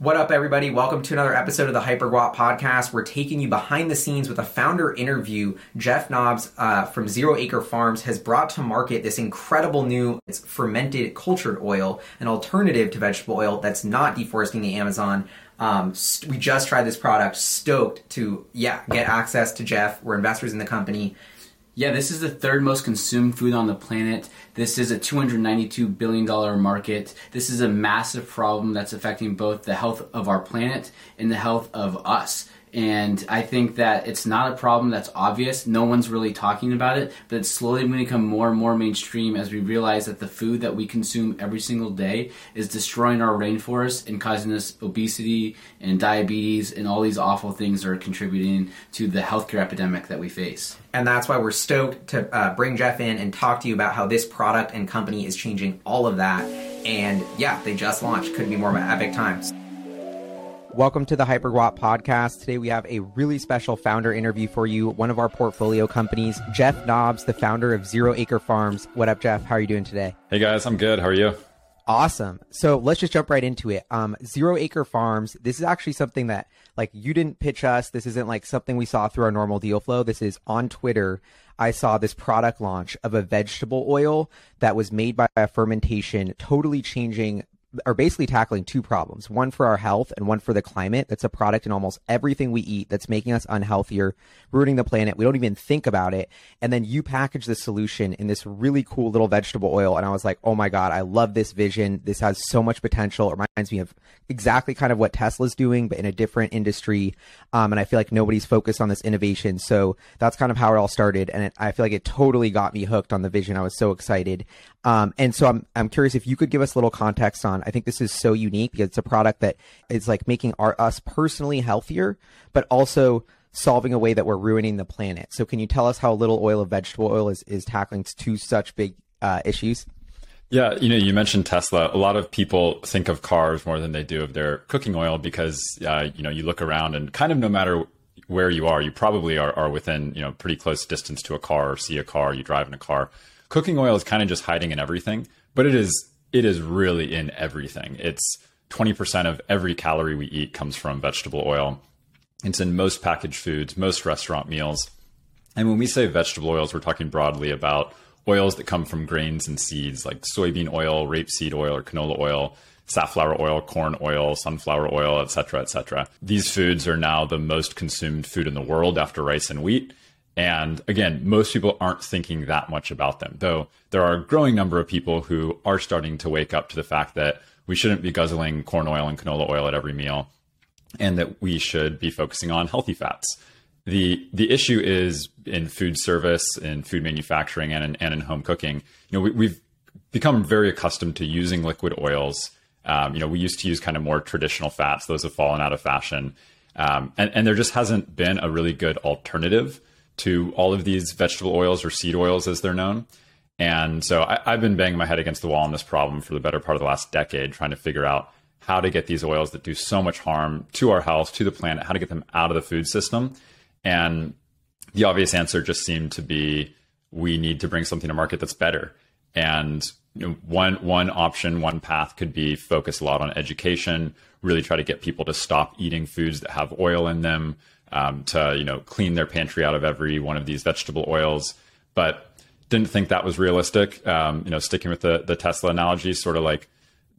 What up, everybody? Welcome to another episode of the HyperGuap podcast. We're taking you behind the scenes with a founder interview. Jeff Nobbs uh, from Zero Acre Farms has brought to market this incredible new it's fermented cultured oil, an alternative to vegetable oil that's not deforesting the Amazon. Um, st- we just tried this product. Stoked to yeah get access to Jeff. We're investors in the company. Yeah, this is the third most consumed food on the planet. This is a $292 billion market. This is a massive problem that's affecting both the health of our planet and the health of us. And I think that it's not a problem that's obvious. No one's really talking about it, but it's slowly going to become more and more mainstream as we realize that the food that we consume every single day is destroying our rainforests and causing us obesity and diabetes and all these awful things that are contributing to the healthcare epidemic that we face. And that's why we're stoked to uh, bring Jeff in and talk to you about how this product and company is changing all of that. And yeah, they just launched. Couldn't be more of an epic times. Welcome to the HyperGuap podcast. Today we have a really special founder interview for you. One of our portfolio companies, Jeff Nobbs, the founder of Zero Acre Farms. What up, Jeff? How are you doing today? Hey guys, I'm good. How are you? Awesome. So let's just jump right into it. Um, Zero Acre Farms. This is actually something that like you didn't pitch us. This isn't like something we saw through our normal deal flow. This is on Twitter. I saw this product launch of a vegetable oil that was made by a fermentation, totally changing are basically tackling two problems one for our health and one for the climate. That's a product in almost everything we eat that's making us unhealthier ruining the planet. We don't even think about it. And then you package the solution in this really cool little vegetable oil. And i was like oh my god i love this vision. This has so much potential. It reminds me of exactly kind of what Tesla's doing but in a different industry. Um, and i feel like nobody's focused on this innovation. So that's kind of how it all started. And it, i feel like it totally got me hooked on the vision. I was so excited. Um, and so I'm, I'm curious if you could give us a little context on, I think this is so unique because it's a product that is like making our, us personally healthier, but also solving a way that we're ruining the planet. So can you tell us how little oil of vegetable oil is, is tackling two such big uh, issues? Yeah, you know, you mentioned Tesla. A lot of people think of cars more than they do of their cooking oil because, uh, you know, you look around and kind of no matter where you are, you probably are, are within, you know, pretty close distance to a car or see a car, you drive in a car cooking oil is kind of just hiding in everything, but it is it is really in everything. It's 20% of every calorie we eat comes from vegetable oil. It's in most packaged foods, most restaurant meals. And when we say vegetable oils, we're talking broadly about oils that come from grains and seeds like soybean oil, rapeseed oil, or canola oil, safflower oil, corn oil, sunflower oil, etc., etc. These foods are now the most consumed food in the world after rice and wheat. And again, most people aren't thinking that much about them, though there are a growing number of people who are starting to wake up to the fact that we shouldn't be guzzling corn oil and canola oil at every meal and that we should be focusing on healthy fats. The the issue is in food service, in food manufacturing, and in, and in home cooking. You know, we, have become very accustomed to using liquid oils. Um, you know, we used to use kind of more traditional fats; those have fallen out of fashion, um, and, and there just hasn't been a really good alternative to all of these vegetable oils or seed oils as they're known. And so I, have been banging my head against the wall on this problem for the better part of the last decade, trying to figure out how to get these oils that do so much harm to our health, to the planet, how to get them out of the food system. And the obvious answer just seemed to be we need to bring something to market that's better. And you know, one one option, one path could be focus a lot on education, really try to get people to stop eating foods that have oil in them, um, to you know clean their pantry out of every one of these vegetable oils, but didn't think that was realistic. Um, you know, sticking with the the Tesla analogy, sort of like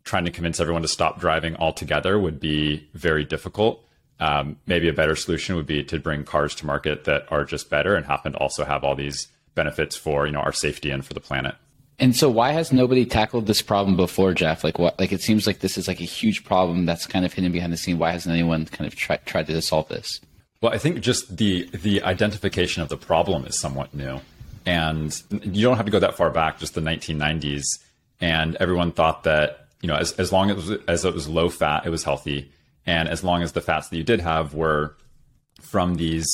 trying to convince everyone to stop driving altogether would be very difficult. Um, maybe a better solution would be to bring cars to market that are just better and happen to also have all these benefits for you know our safety and for the planet. And so, why has nobody tackled this problem before, Jeff? Like, what? Like, it seems like this is like a huge problem that's kind of hidden behind the scene. Why hasn't anyone kind of tried tried to solve this? Well, I think just the the identification of the problem is somewhat new, and you don't have to go that far back, just the 1990s, and everyone thought that you know as as long as as it was low fat, it was healthy, and as long as the fats that you did have were from these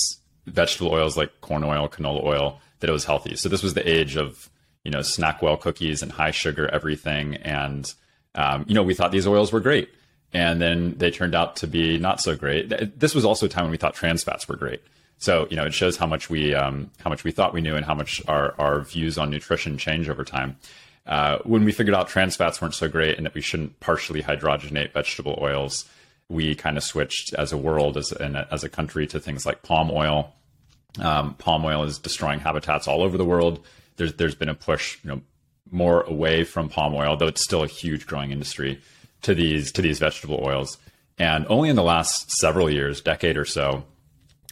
vegetable oils like corn oil, canola oil, that it was healthy. So this was the age of you know Snackwell cookies and high sugar everything, and um, you know we thought these oils were great and then they turned out to be not so great. This was also a time when we thought trans fats were great. So you know, it shows how much we um, how much we thought we knew and how much our our views on nutrition change over time. Uh, when we figured out trans fats weren't so great and that we shouldn't partially hydrogenate vegetable oils, we kind of switched as a world, as and as a country, to things like palm oil. Um, palm oil is destroying habitats all over the world. There's there's been a push, you know, more away from palm oil, though it's still a huge growing industry, to these to these vegetable oils. And only in the last several years, decade or so,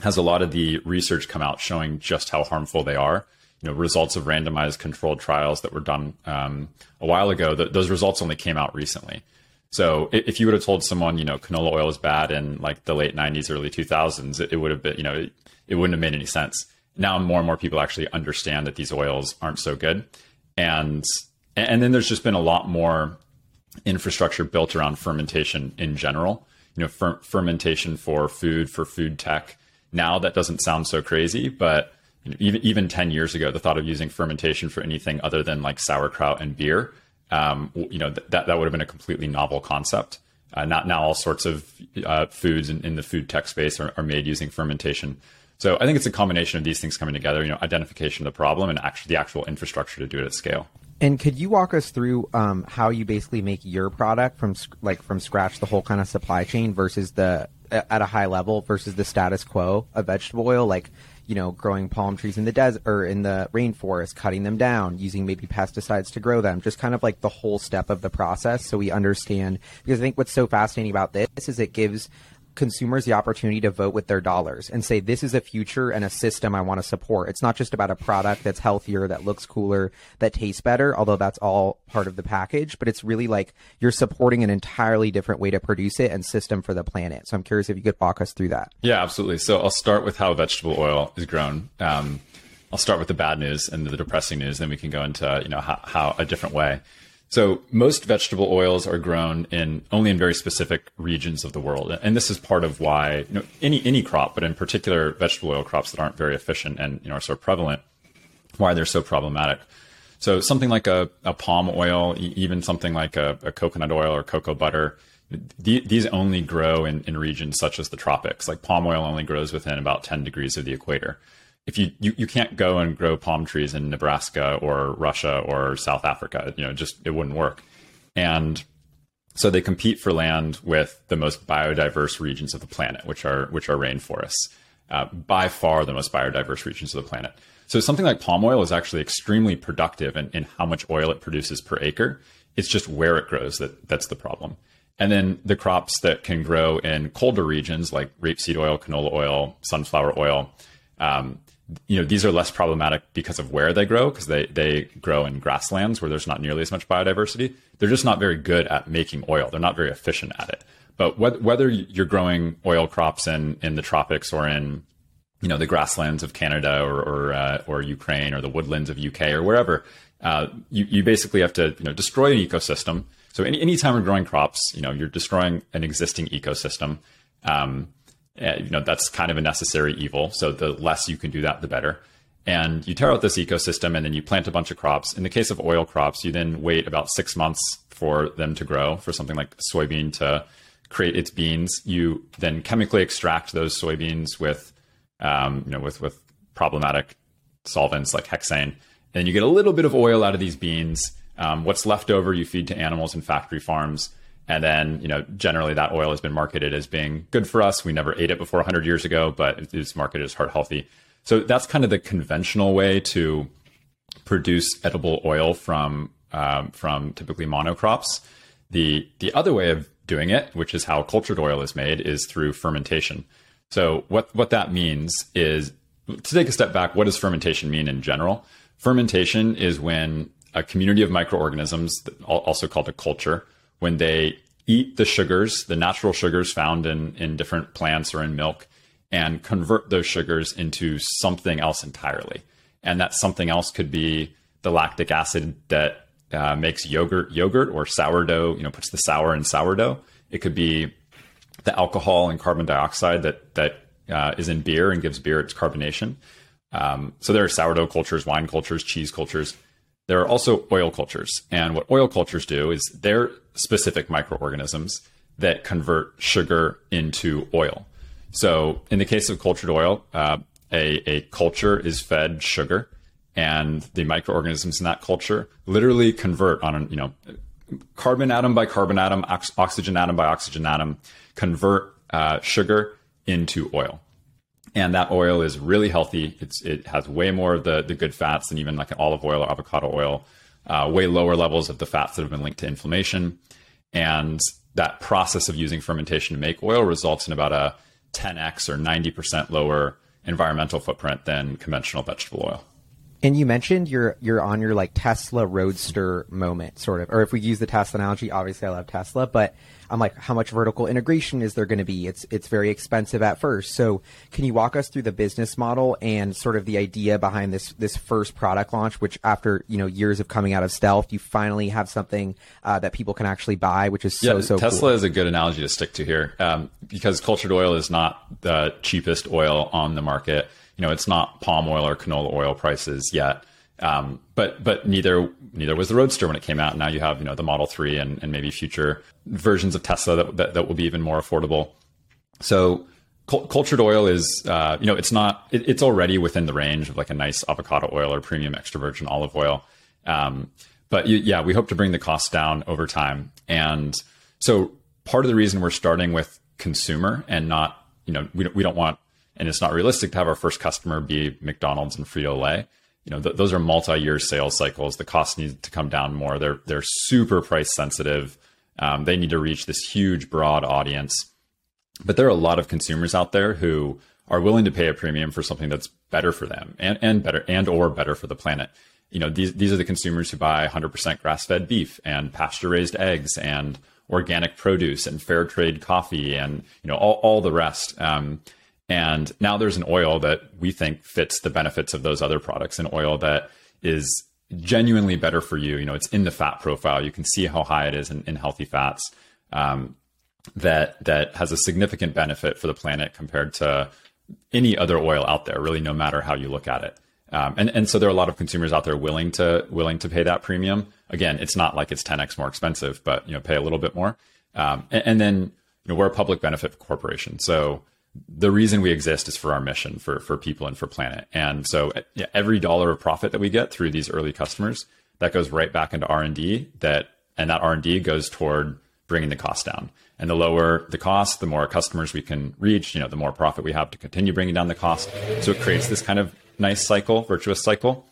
has a lot of the research come out showing just how harmful they are. You know, results of randomized controlled trials that were done um, a while ago. Th- those results only came out recently. So if you would have told someone, you know, canola oil is bad in like the late '90s, early 2000s, it, would have been, you know, it, it wouldn't have made any sense. Now more and more people actually understand that these oils aren't so good, and and then there's just been a lot more infrastructure built around fermentation in general. You know, fer- fermentation for food, for food tech, now that doesn't sound so crazy, but you know, even even ten years ago, the thought of using fermentation for anything other than like sauerkraut and beer, um, you know, th- that that would have been a completely novel concept. Uh, not now, all sorts of uh, foods in, in, the food tech space are, are, made using fermentation. So I think it's a combination of these things coming together. You know, identification of the problem and actually the actual infrastructure to do it at scale. And could you walk us through um, how you basically make your product from like from scratch, the whole kind of supply chain versus the at a high level versus the status quo of vegetable oil, like you know, growing palm trees in the desert or in the rainforest, cutting them down, using maybe pesticides to grow them, just kind of like the whole step of the process so we understand. Because I think what's so fascinating about this is it gives consumers the opportunity to vote with their dollars and say this is a future and a system I want to support. It's not just about a product that's healthier, that looks cooler, that tastes better, although that's all part of the package, but it's really like you're supporting an entirely different way to produce it and system for the planet. So I'm curious if you could walk us through that. Yeah, absolutely. So I'll start with how vegetable oil is grown. Um, I'll start with the bad news and the depressing news, then we can go into you know how, how a different way. So most vegetable oils are grown in only in very specific regions of the world, and this is part of why you know, any any crop, but in particular vegetable oil crops that aren't very efficient and you know are so prevalent, why they're so problematic. So something like a, a palm oil, even something like a, a coconut oil or cocoa butter, these only grow in, in regions such as the tropics. Like palm oil only grows within about 10 degrees of the equator if you, you you can't go and grow palm trees in Nebraska or Russia or South Africa, you know, just it wouldn't work. And so they compete for land with the most biodiverse regions of the planet, which are which are rainforests, uh, by far the most biodiverse regions of the planet. So something like palm oil is actually extremely productive in, in how much oil it produces per acre. It's just where it grows that that's the problem. And then the crops that can grow in colder regions like rapeseed oil, canola oil, sunflower oil, um, you know, these are less problematic because of where they grow, because they, they grow in grasslands where there's not nearly as much biodiversity. They're just not very good at making oil. They're not very efficient at it. But whether you're growing oil crops in, in the tropics or in, you know, the grasslands of Canada or, or, uh, or Ukraine or the woodlands of UK or wherever, uh, you, you basically have to, you know, destroy an ecosystem. So any, anytime we're growing crops, you know, you're destroying an existing ecosystem. Um, uh, you know that's kind of a necessary evil. So the less you can do that, the better. And you tear out this ecosystem, and then you plant a bunch of crops. In the case of oil crops, you then wait about six months for them to grow. For something like soybean to create its beans, you then chemically extract those soybeans with, um, you know, with with problematic solvents like hexane, and you get a little bit of oil out of these beans. Um, what's left over, you feed to animals in factory farms. And then, you know, generally that oil has been marketed as being good for us. We never ate it before 100 years ago, but it's marketed as heart healthy. So that's kind of the conventional way to produce edible oil from um, from typically monocrops. The the other way of doing it, which is how cultured oil is made, is through fermentation. So what what that means is to take a step back. What does fermentation mean in general? Fermentation is when a community of microorganisms, also called a culture, when they eat the sugars, the natural sugars found in, in different plants or in milk, and convert those sugars into something else entirely. And that something else could be the lactic acid that uh, makes yogurt yogurt or sourdough, you know, puts the sour in sourdough. It could be the alcohol and carbon dioxide that that uh, is in beer and gives beer its carbonation. Um, so there are sourdough cultures, wine cultures, cheese cultures. There are also oil cultures. And what oil cultures do is they're specific microorganisms that convert sugar into oil. So in the case of cultured oil, uh, a, a culture is fed sugar and the microorganisms in that culture literally convert on you know carbon atom by carbon atom, ox- oxygen atom by oxygen atom, convert uh, sugar into oil. And that oil is really healthy. It's, it has way more of the, the good fats than even like an olive oil or avocado oil, uh, way lower levels of the fats that have been linked to inflammation. And that process of using fermentation to make oil results in about a 10x or 90% lower environmental footprint than conventional vegetable oil. And you mentioned you're you're on your like Tesla Roadster moment, sort of. Or if we use the Tesla analogy, obviously I love Tesla, but I'm like, how much vertical integration is there going to be? It's it's very expensive at first. So can you walk us through the business model and sort of the idea behind this this first product launch, which after you know years of coming out of stealth, you finally have something uh, that people can actually buy, which is so yeah, so. Tesla cool. is a good analogy to stick to here um, because cultured oil is not the cheapest oil on the market. You know, it's not palm oil or canola oil prices yet. Um, but but neither neither was the Roadster when it came out. Now you have you know the Model Three and, and maybe future versions of Tesla that, that, that will be even more affordable. So cultured oil is uh, you know it's not it, it's already within the range of like a nice avocado oil or premium extra virgin olive oil. Um, but yeah, we hope to bring the cost down over time. And so part of the reason we're starting with consumer and not you know we don't, we don't want and it's not realistic to have our first customer be McDonald's and Frito Lay you know, th- those are multi-year sales cycles. The costs need to come down more. They're they're super price sensitive. Um, they need to reach this huge, broad audience. But there are a lot of consumers out there who are willing to pay a premium for something that's better for them and, and better and or better for the planet. You know, these these are the consumers who buy 100% grass-fed beef and pasture-raised eggs and organic produce and fair trade coffee and you know all, all the rest. Um, and now there's an oil that we think fits the benefits of those other products, an oil that is genuinely better for you. You know, it's in the fat profile. You can see how high it is in, in healthy fats. Um, that that has a significant benefit for the planet compared to any other oil out there. Really, no matter how you look at it. Um, and and so there are a lot of consumers out there willing to willing to pay that premium. Again, it's not like it's 10x more expensive, but you know, pay a little bit more. Um, and, and then you know, we're a public benefit corporation, so the reason we exist is for our mission for for people and for planet. And so every dollar of profit that we get through these early customers that goes right back into r&d that and that r&d goes toward bringing the cost down. And the lower the cost the more customers we can reach you know the more profit we have to continue bringing down the cost. So it creates this kind of nice cycle virtuous cycle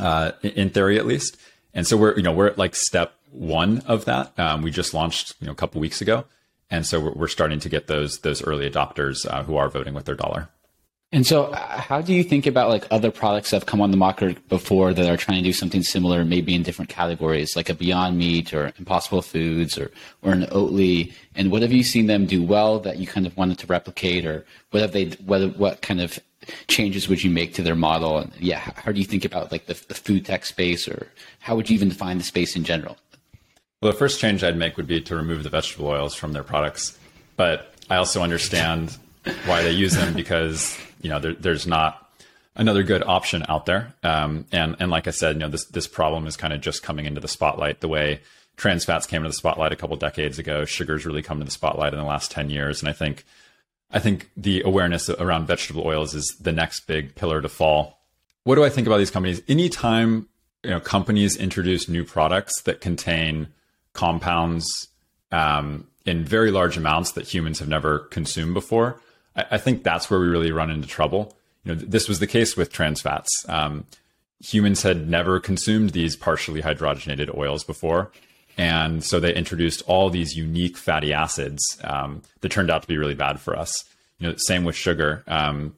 uh, in theory at least. And so we're you know we're at like step one of that. Um, we just launched you know a couple weeks ago and so we're, starting to get those those early adopters uh, who are voting with their dollar. And so, uh, how do you think about like other products that have come on the market before that are trying to do something similar, maybe in different categories, like a Beyond Meat or Impossible Foods or or an Oatly? And what have you seen them do well that you kind of wanted to replicate, or what have they? What what kind of changes would you make to their model? And yeah, how do you think about like the, the food tech space, or how would you even define the space in general? Well, the first change I'd make would be to remove the vegetable oils from their products. But I also understand why they use them because you know there, there's not another good option out there. Um, and and like I said, you know this this problem is kind of just coming into the spotlight the way trans fats came into the spotlight a couple decades ago. Sugar's really come to the spotlight in the last ten years, and I think I think the awareness around vegetable oils is the next big pillar to fall. What do I think about these companies? Anytime you know companies introduce new products that contain compounds um, in very large amounts that humans have never consumed before, I, I, think that's where we really run into trouble. You know, this was the case with trans fats. Um, humans had never consumed these partially hydrogenated oils before. And so they introduced all these unique fatty acids um, that turned out to be really bad for us. You know, same with sugar. Um,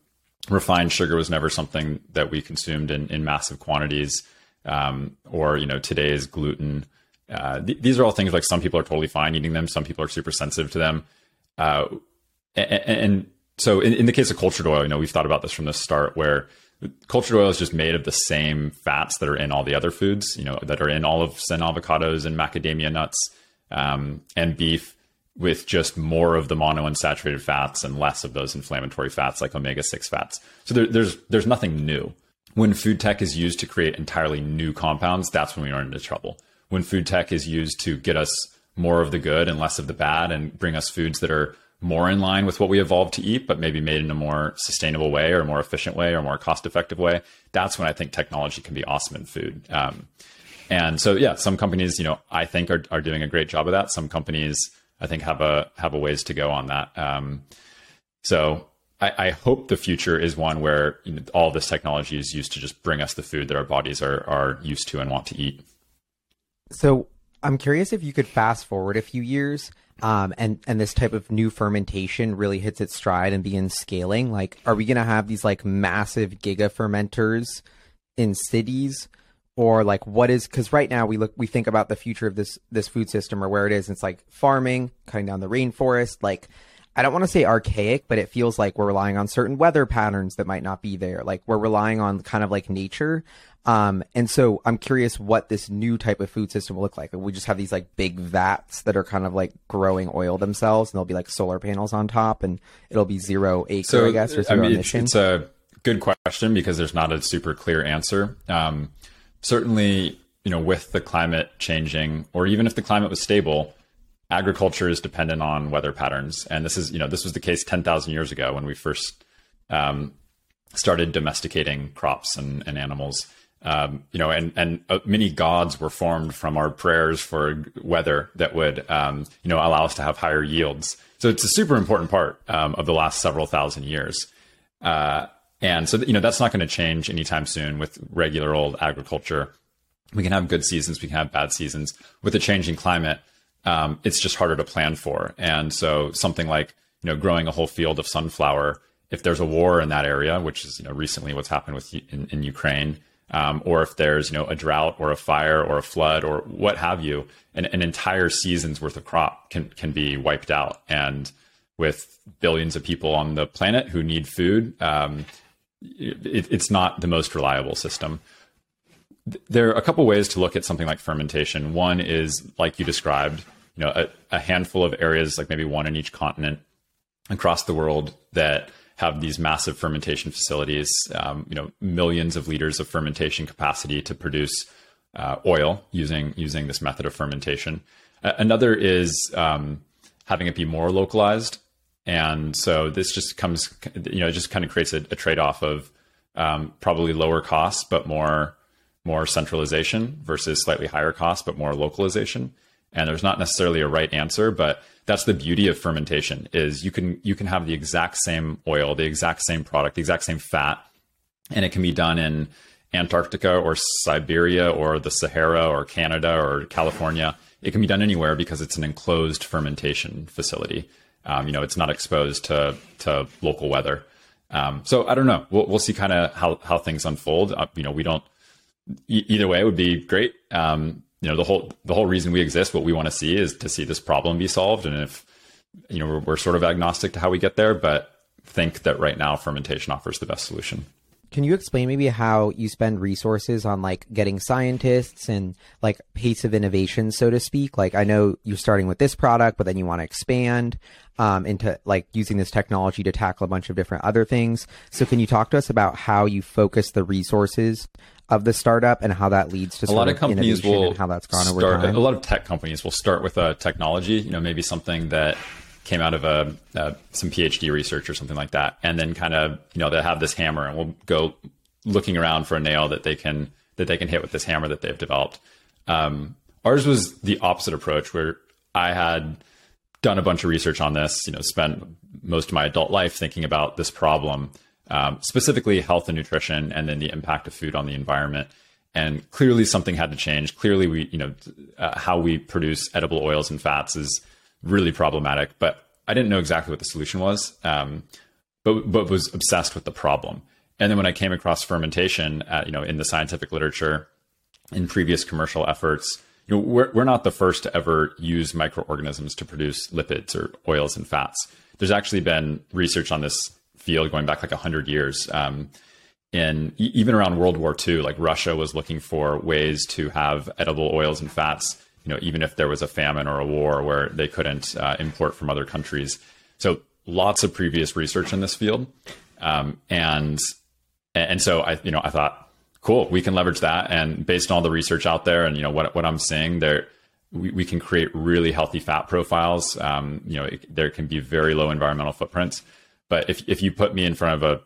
refined sugar was never something that we consumed in, in massive quantities. Um, or you know, today's gluten uh, th- these are all things like some people are totally fine eating them, some people are super sensitive to them. Uh, and, and, so, in, in, the case of cultured oil, you know, we've thought about this from the start, where cultured oil is just made of the same fats that are in all the other foods, you know, that are in olives and avocados and macadamia nuts um, and beef, with just more of the monounsaturated fats and less of those inflammatory fats like omega six fats. So there, there's there's nothing new. When food tech is used to create entirely new compounds, that's when we run into trouble when food tech is used to get us more of the good and less of the bad and bring us foods that are more in line with what we evolved to eat, but maybe made in a more sustainable way or more efficient way or more cost effective way. That's when I think technology can be awesome in food. Um, And so, yeah, some companies, you know, I think are, are doing a great job of that. Some companies, I think, have a have a ways to go on that. Um, so, I, I, hope the future is one where you know, all this technology is used to just bring us the food that our bodies are are used to and want to eat. So, I'm curious if you could fast forward a few years. Um, and and this type of new fermentation really hits its stride and begins scaling. Like, are we going to have these like massive giga fermenters in cities? or like what is because right now we look we think about the future of this this food system or where it is it's like farming cutting down the rainforest like i don't want to say archaic but it feels like we're relying on certain weather patterns that might not be there like we're relying on kind of like nature um, and so i'm curious what this new type of food system will look like we just have these like big vats that are kind of like growing oil themselves and there'll be like solar panels on top and it'll be zero acre so, i guess or zero I mean, emission it's, it's a good question because there's not a super clear answer um, certainly, you know, with the climate changing, or even if the climate was stable, agriculture is dependent on weather patterns. And this is, you know, this was the case 10,000 years ago when we first um, started domesticating crops and, and animals. Um, you know, and and uh, many gods were formed from our prayers for weather that would, um, you know, allow us to have higher yields. So it's a super important part um, of the last several thousand years. Uh, and so, you know, that's not going to change anytime soon with regular old agriculture. We can have good seasons, we can have bad seasons. With a changing climate, um, it's just harder to plan for. And so, something like, you know, growing a whole field of sunflower, if there's a war in that area, which is, you know, recently what's happened with in, in Ukraine, um, or if there's, you know, a drought or a fire or a flood or what have you, an, an entire season's worth of crop can can be wiped out. And with billions of people on the planet who need food, um, it, it's not the most reliable system. There are a couple ways to look at something like fermentation. One is like you described, you know, a, a handful of areas, like maybe one in each continent across the world that have these massive fermentation facilities, um, you know, millions of liters of fermentation capacity to produce uh, oil using using this method of fermentation. another is um, having it be more localized. And so this just comes, you know, it just kind of creates a, a trade off of um, probably lower costs, but more more centralization versus slightly higher costs but more localization. And there's not necessarily a right answer, but that's the beauty of fermentation is you can you can have the exact same oil, the exact same product, the exact same fat, and it can be done in Antarctica or Siberia or the Sahara or Canada or California. It can be done anywhere because it's an enclosed fermentation facility. Um, you know, it's not exposed to to local weather. Um, so I don't know. We'll, we'll see kind of how how things unfold. Uh, you know, we don't. E- either way would be great. Um, you know, the whole the whole reason we exist, what we want to see is to see this problem be solved. And if you know, we're, we're sort of agnostic to how we get there, but think that right now fermentation offers the best solution. Can you explain maybe how you spend resources on like getting scientists and like pace of innovation, so to speak? Like I know you're starting with this product, but then you want to expand um, into like using this technology to tackle a bunch of different other things. So can you talk to us about how you focus the resources of the startup and how that leads to a lot of, companies will how that's gone start, over time? A lot of tech companies will start with a technology, you know, maybe something that came out of a, some PhD research or something like that, and then kind of you know they have this hammer and we'll go looking around for a nail that they can that they can hit with this hammer that they've developed. Um, ours was the opposite approach, where I had done a bunch of research on this. You know, spent most of my adult life thinking about this problem, um, specifically health and nutrition, and then the impact of food on the environment. And clearly, something had to change. Clearly, we you know uh, how we produce edible oils and fats is really problematic. But I didn't know exactly what the solution was, um, but but was obsessed with the problem. And then when I came across fermentation, at, you know, in the scientific literature, in previous commercial efforts, you know, we're we're not the first to ever use microorganisms to produce lipids or oils and fats. There's actually been research on this field going back like hundred years. Um, even around World War II, like Russia was looking for ways to have edible oils and fats you know, even if there was a famine or a war where they couldn't uh, import from other countries. So lots of previous research in this field, um, and and so I, you know, I thought, cool, we can leverage that, and based on all the research out there, and you know what what I'm seeing there. We, we can create really healthy fat profiles. Um, you know, it, there can be very low environmental footprints. But if, if you put me in front of a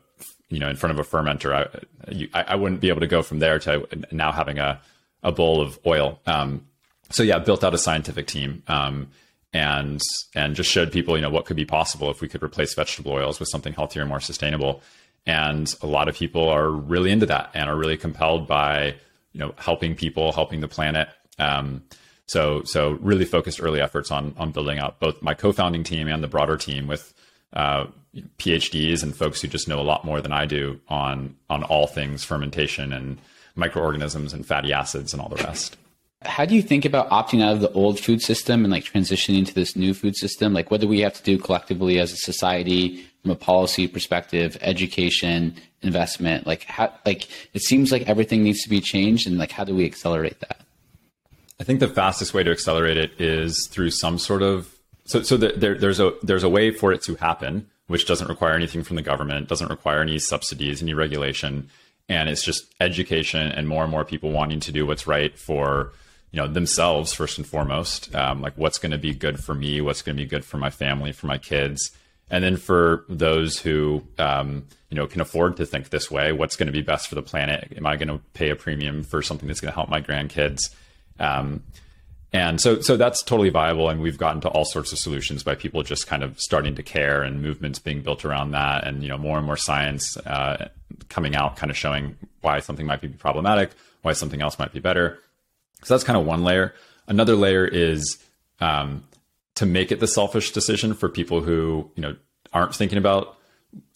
you know in front of a fermenter I, you, I, wouldn't be able to go from there to now having a a bowl of oil. Um, so yeah, built out a scientific team. Um, and and just showed people, you know, what could be possible if we could replace vegetable oils with something healthier and more sustainable. And a lot of people are really into that and are really compelled by, you know, helping people, helping the planet. Um, so so really focused early efforts on on building out both my co-founding team and the broader team with uh, PhDs and folks who just know a lot more than I do on on all things fermentation and microorganisms and fatty acids and all the rest. How do you think about opting out of the old food system and like transitioning to this new food system? Like, what do we have to do collectively as a society from a policy perspective, education, investment? Like, how, like, it seems like everything needs to be changed. And like, how do we accelerate that? I think the fastest way to accelerate it is through some sort of so so there, there's a there's a way for it to happen, which doesn't require anything from the government, doesn't require any subsidies, any regulation, and it's just education and more and more people wanting to do what's right for you know themselves first and foremost. Um, like what's going to be good for me? What's going to be good for my family for my kids? And then for those who um, you know can afford to think this way what's going to be best for the planet? Am i going to pay a premium for something that's going to help my grandkids? Um, and so so that's totally viable and we've gotten to all sorts of solutions by people just kind of starting to care and movements being built around that and you know more and more science uh, coming out kind of showing why something might be problematic why something else might be better so that's kind of one layer. Another layer is um, to make it the selfish decision for people who you know aren't thinking about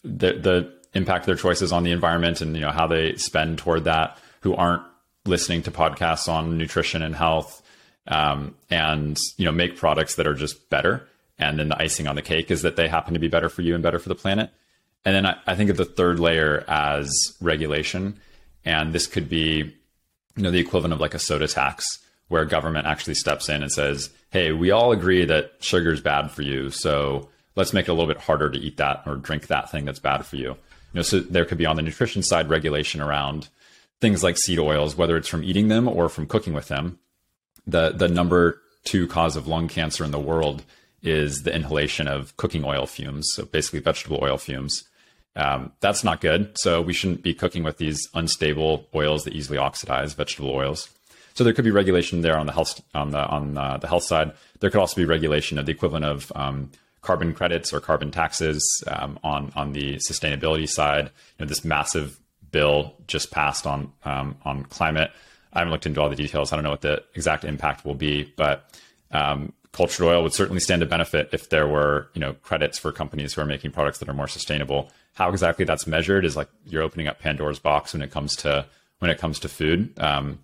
the, the impact of their choices on the environment and you know how they spend toward that. Who aren't listening to podcasts on nutrition and health, um, and you know make products that are just better. And then the icing on the cake is that they happen to be better for you and better for the planet. And then I, I think of the third layer as regulation, and this could be you know the equivalent of like a soda tax where government actually steps in and says hey we all agree that sugar is bad for you so let's make it a little bit harder to eat that or drink that thing that's bad for you. You know so there could be on the nutrition side regulation around things like seed oils whether it's from eating them or from cooking with them. The the number two cause of lung cancer in the world is the inhalation of cooking oil fumes so basically vegetable oil fumes um, that's not good. So we shouldn't be cooking with these unstable oils that easily oxidize, vegetable oils. So there could be regulation there on the health on the on the, the health side. There could also be regulation of the equivalent of um, carbon credits or carbon taxes um, on on the sustainability side. You know, this massive bill just passed on um, on climate. I haven't looked into all the details. I don't know what the exact impact will be, but um, cultured oil would certainly stand to benefit if there were you know credits for companies who are making products that are more sustainable how exactly that's measured is like you're opening up Pandora's box when it comes to when it comes to food. Um,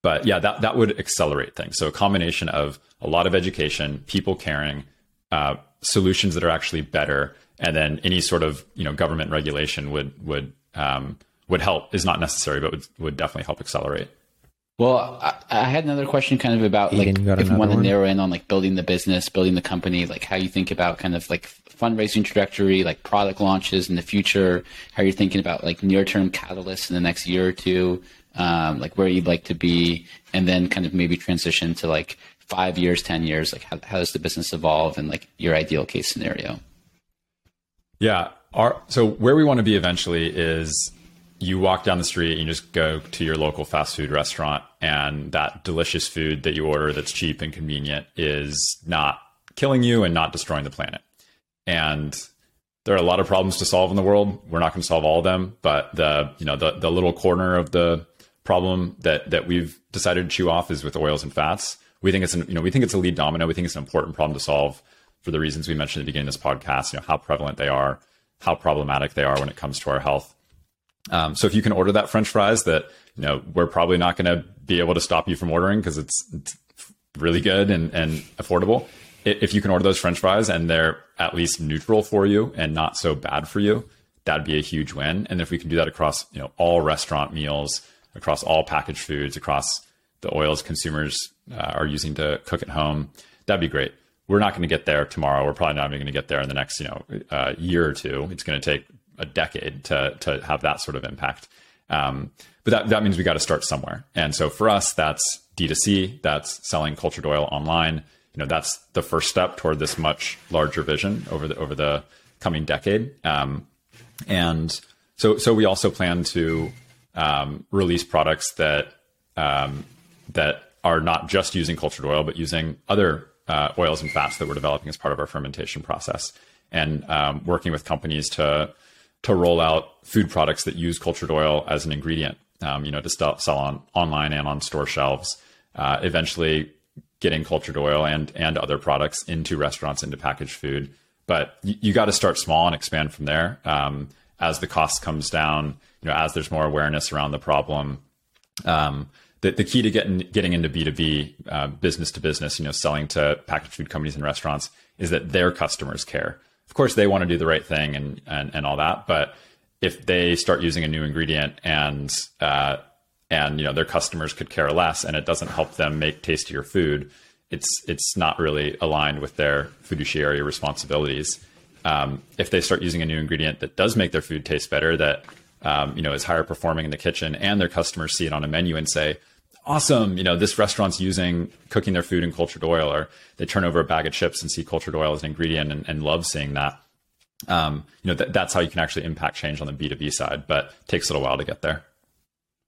but yeah, that that would accelerate things. So a combination of a lot of education, people caring, uh, solutions that are actually better, and then any sort of you know government regulation would would um, would help. Is not necessary, but would would definitely help accelerate. Well, I, I, had another question kind of about like if you want to narrow in on like building the business, building the company, like how you think about kind of like fundraising trajectory, like product launches in the future, how you're thinking about like near term catalysts in the next year or two, um, like where you'd like to be, and then kind of maybe transition to like five years, 10 years, like how, how does the business evolve and like your ideal case scenario? Yeah. Our, so where we want to be eventually is you walk down the street and you just go to your local fast food restaurant and that delicious food that you order that's cheap and convenient is not killing you and not destroying the planet. And there are a lot of problems to solve in the world. We're not going to solve all of them, but the you know the the little corner of the problem that that we've decided to chew off is with oils and fats. We think it's an, you know we think it's a lead domino. We think it's an important problem to solve for the reasons we mentioned at the beginning of this podcast. You know how prevalent they are, how problematic they are when it comes to our health. Um, so if you can order that French fries that you know we're probably not going to be able to stop you from ordering because it's, it's, really good and, and affordable. If you can order those French fries and they're at least neutral for you and not so bad for you, that'd be a huge win. And if we can do that across you know all restaurant meals, across all packaged foods, across the oils consumers uh, are using to cook at home, that'd be great. We're not going to get there tomorrow. We're probably not even going to get there in the next you know uh, year or two. It's going to take a decade to to have that sort of impact. Um, but that that means we got to start somewhere. And so for us, that's D2C. That's selling cultured oil online. You know, that's the first step toward this much larger vision over the over the coming decade. Um, and so so we also plan to um, release products that um, that are not just using cultured oil, but using other uh, oils and fats that we're developing as part of our fermentation process, and um, working with companies to to roll out food products that use cultured oil as an ingredient. Um, you know, to sell, on online and on store shelves. Uh, eventually, getting cultured oil and and other products into restaurants into packaged food. But you, you got to start small and expand from there. Um, as the cost comes down, you know, as there's more awareness around the problem. Um, the, the key to getting getting into B two B, uh, business to business, you know, selling to packaged food companies and restaurants, is that their customers care. Of course, they want to do the right thing and and, and all that, but if they start using a new ingredient and uh, and you know their customers could care less, and it doesn't help them make tastier food, it's it's not really aligned with their fiduciary responsibilities. Um, if they start using a new ingredient that does make their food taste better, that um, you know is higher performing in the kitchen, and their customers see it on a menu and say, "Awesome! You know this restaurant's using cooking their food in cultured oil," or they turn over a bag of chips and see cultured oil as an ingredient and, and love seeing that. Um, you know th- that's how you can actually impact change on the B two B side, but takes a little while to get there.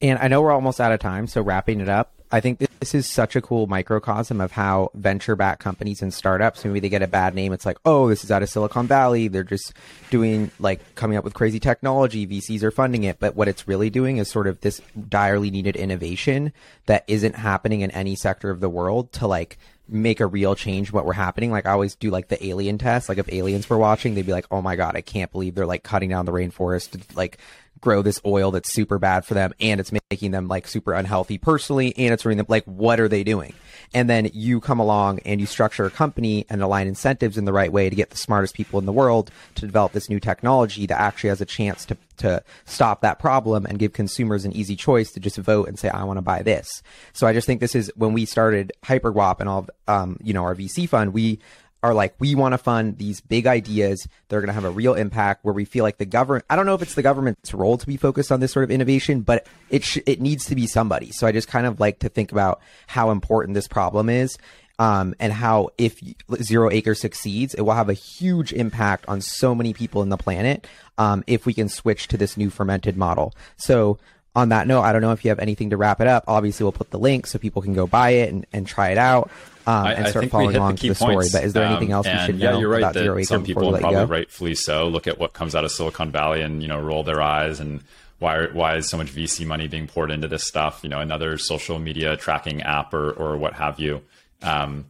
And I know we're almost out of time, so wrapping it up, I think this is such a cool microcosm of how venture backed companies and startups, maybe they get a bad name. It's like, oh, this is out of Silicon Valley. They're just doing like coming up with crazy technology. VCs are funding it. But what it's really doing is sort of this direly needed innovation that isn't happening in any sector of the world to like make a real change what we're happening. Like I always do like the alien test. Like if aliens were watching, they'd be like, oh my God, I can't believe they're like cutting down the rainforest like grow this oil that's super bad for them and it's making them like super unhealthy personally and it's ruining them like what are they doing and then you come along and you structure a company and align incentives in the right way to get the smartest people in the world to develop this new technology that actually has a chance to to stop that problem and give consumers an easy choice to just vote and say I want to buy this. So I just think this is when we started HyperGuap and all um you know our VC fund we are like, we want to fund these big ideas. that are going to have a real impact where we feel like the government, I don't know if it's the government's role to be focused on this sort of innovation, but it, sh- it needs to be somebody. So I just kind of like to think about how important this problem is. Um, and how if Zero Acre succeeds, it will have a huge impact on so many people in the planet. Um, if we can switch to this new fermented model. So on that note, I don't know if you have anything to wrap it up. Obviously, we'll put the link so people can go buy it and, and try it out um, and I, start following along the, the story. But is there anything else um, we should yeah, know you're right about that Zero Acre some people, probably rightfully so, look at what comes out of Silicon Valley and you know roll their eyes and why why is so much VC money being poured into this stuff? You know, another social media tracking app or or what have you. Um,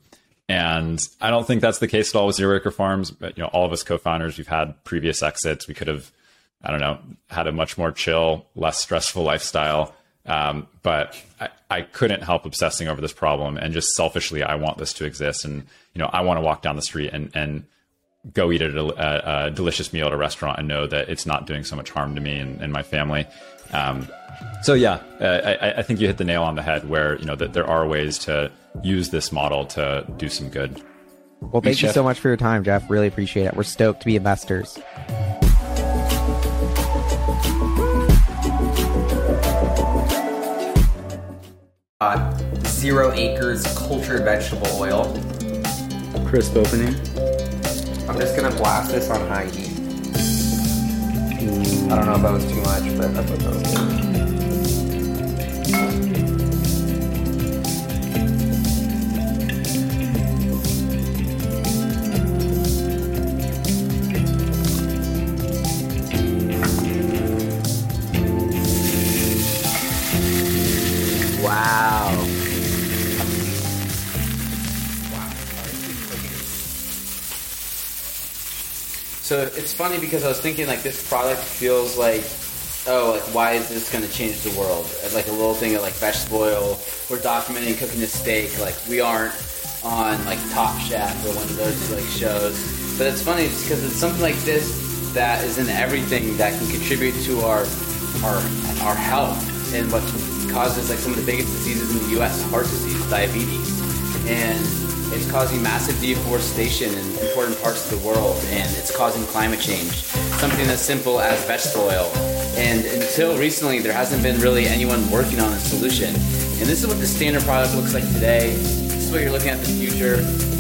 and I don't think that's the case at all with Zero Acre Farms. But you know, all of us co-founders, we've had previous exits. We could have, I don't know, had a much more chill, less stressful lifestyle. Um, but I, I, couldn't help obsessing over this problem and just selfishly, I want this to exist. And, you know, I want to walk down the street and, and go eat at a, a, delicious meal at a restaurant and know that it's not doing so much harm to me and, and my family. Um, so yeah, uh, I, I, think you hit the nail on the head where, you know, that there are ways to use this model to do some good. Well, thank you so much for your time, Jeff. Really appreciate it. We're stoked to be investors. Uh, zero acres cultured vegetable oil. Crisp opening. I'm just gonna blast this on high heat. I don't know if that was too much, but that's what that was So it's funny because I was thinking like this product feels like, oh, like why is this going to change the world? Like a little thing of like vegetable oil. We're documenting cooking a steak. Like we aren't on like Top Chef or one of those like shows. But it's funny just because it's something like this that is in everything that can contribute to our our our health and what causes like some of the biggest diseases in the U.S. heart disease, diabetes, and it's causing massive deforestation in important parts of the world, and it's causing climate change. Something as simple as vegetable oil. And until recently, there hasn't been really anyone working on a solution. And this is what the standard product looks like today. This is what you're looking at in the future.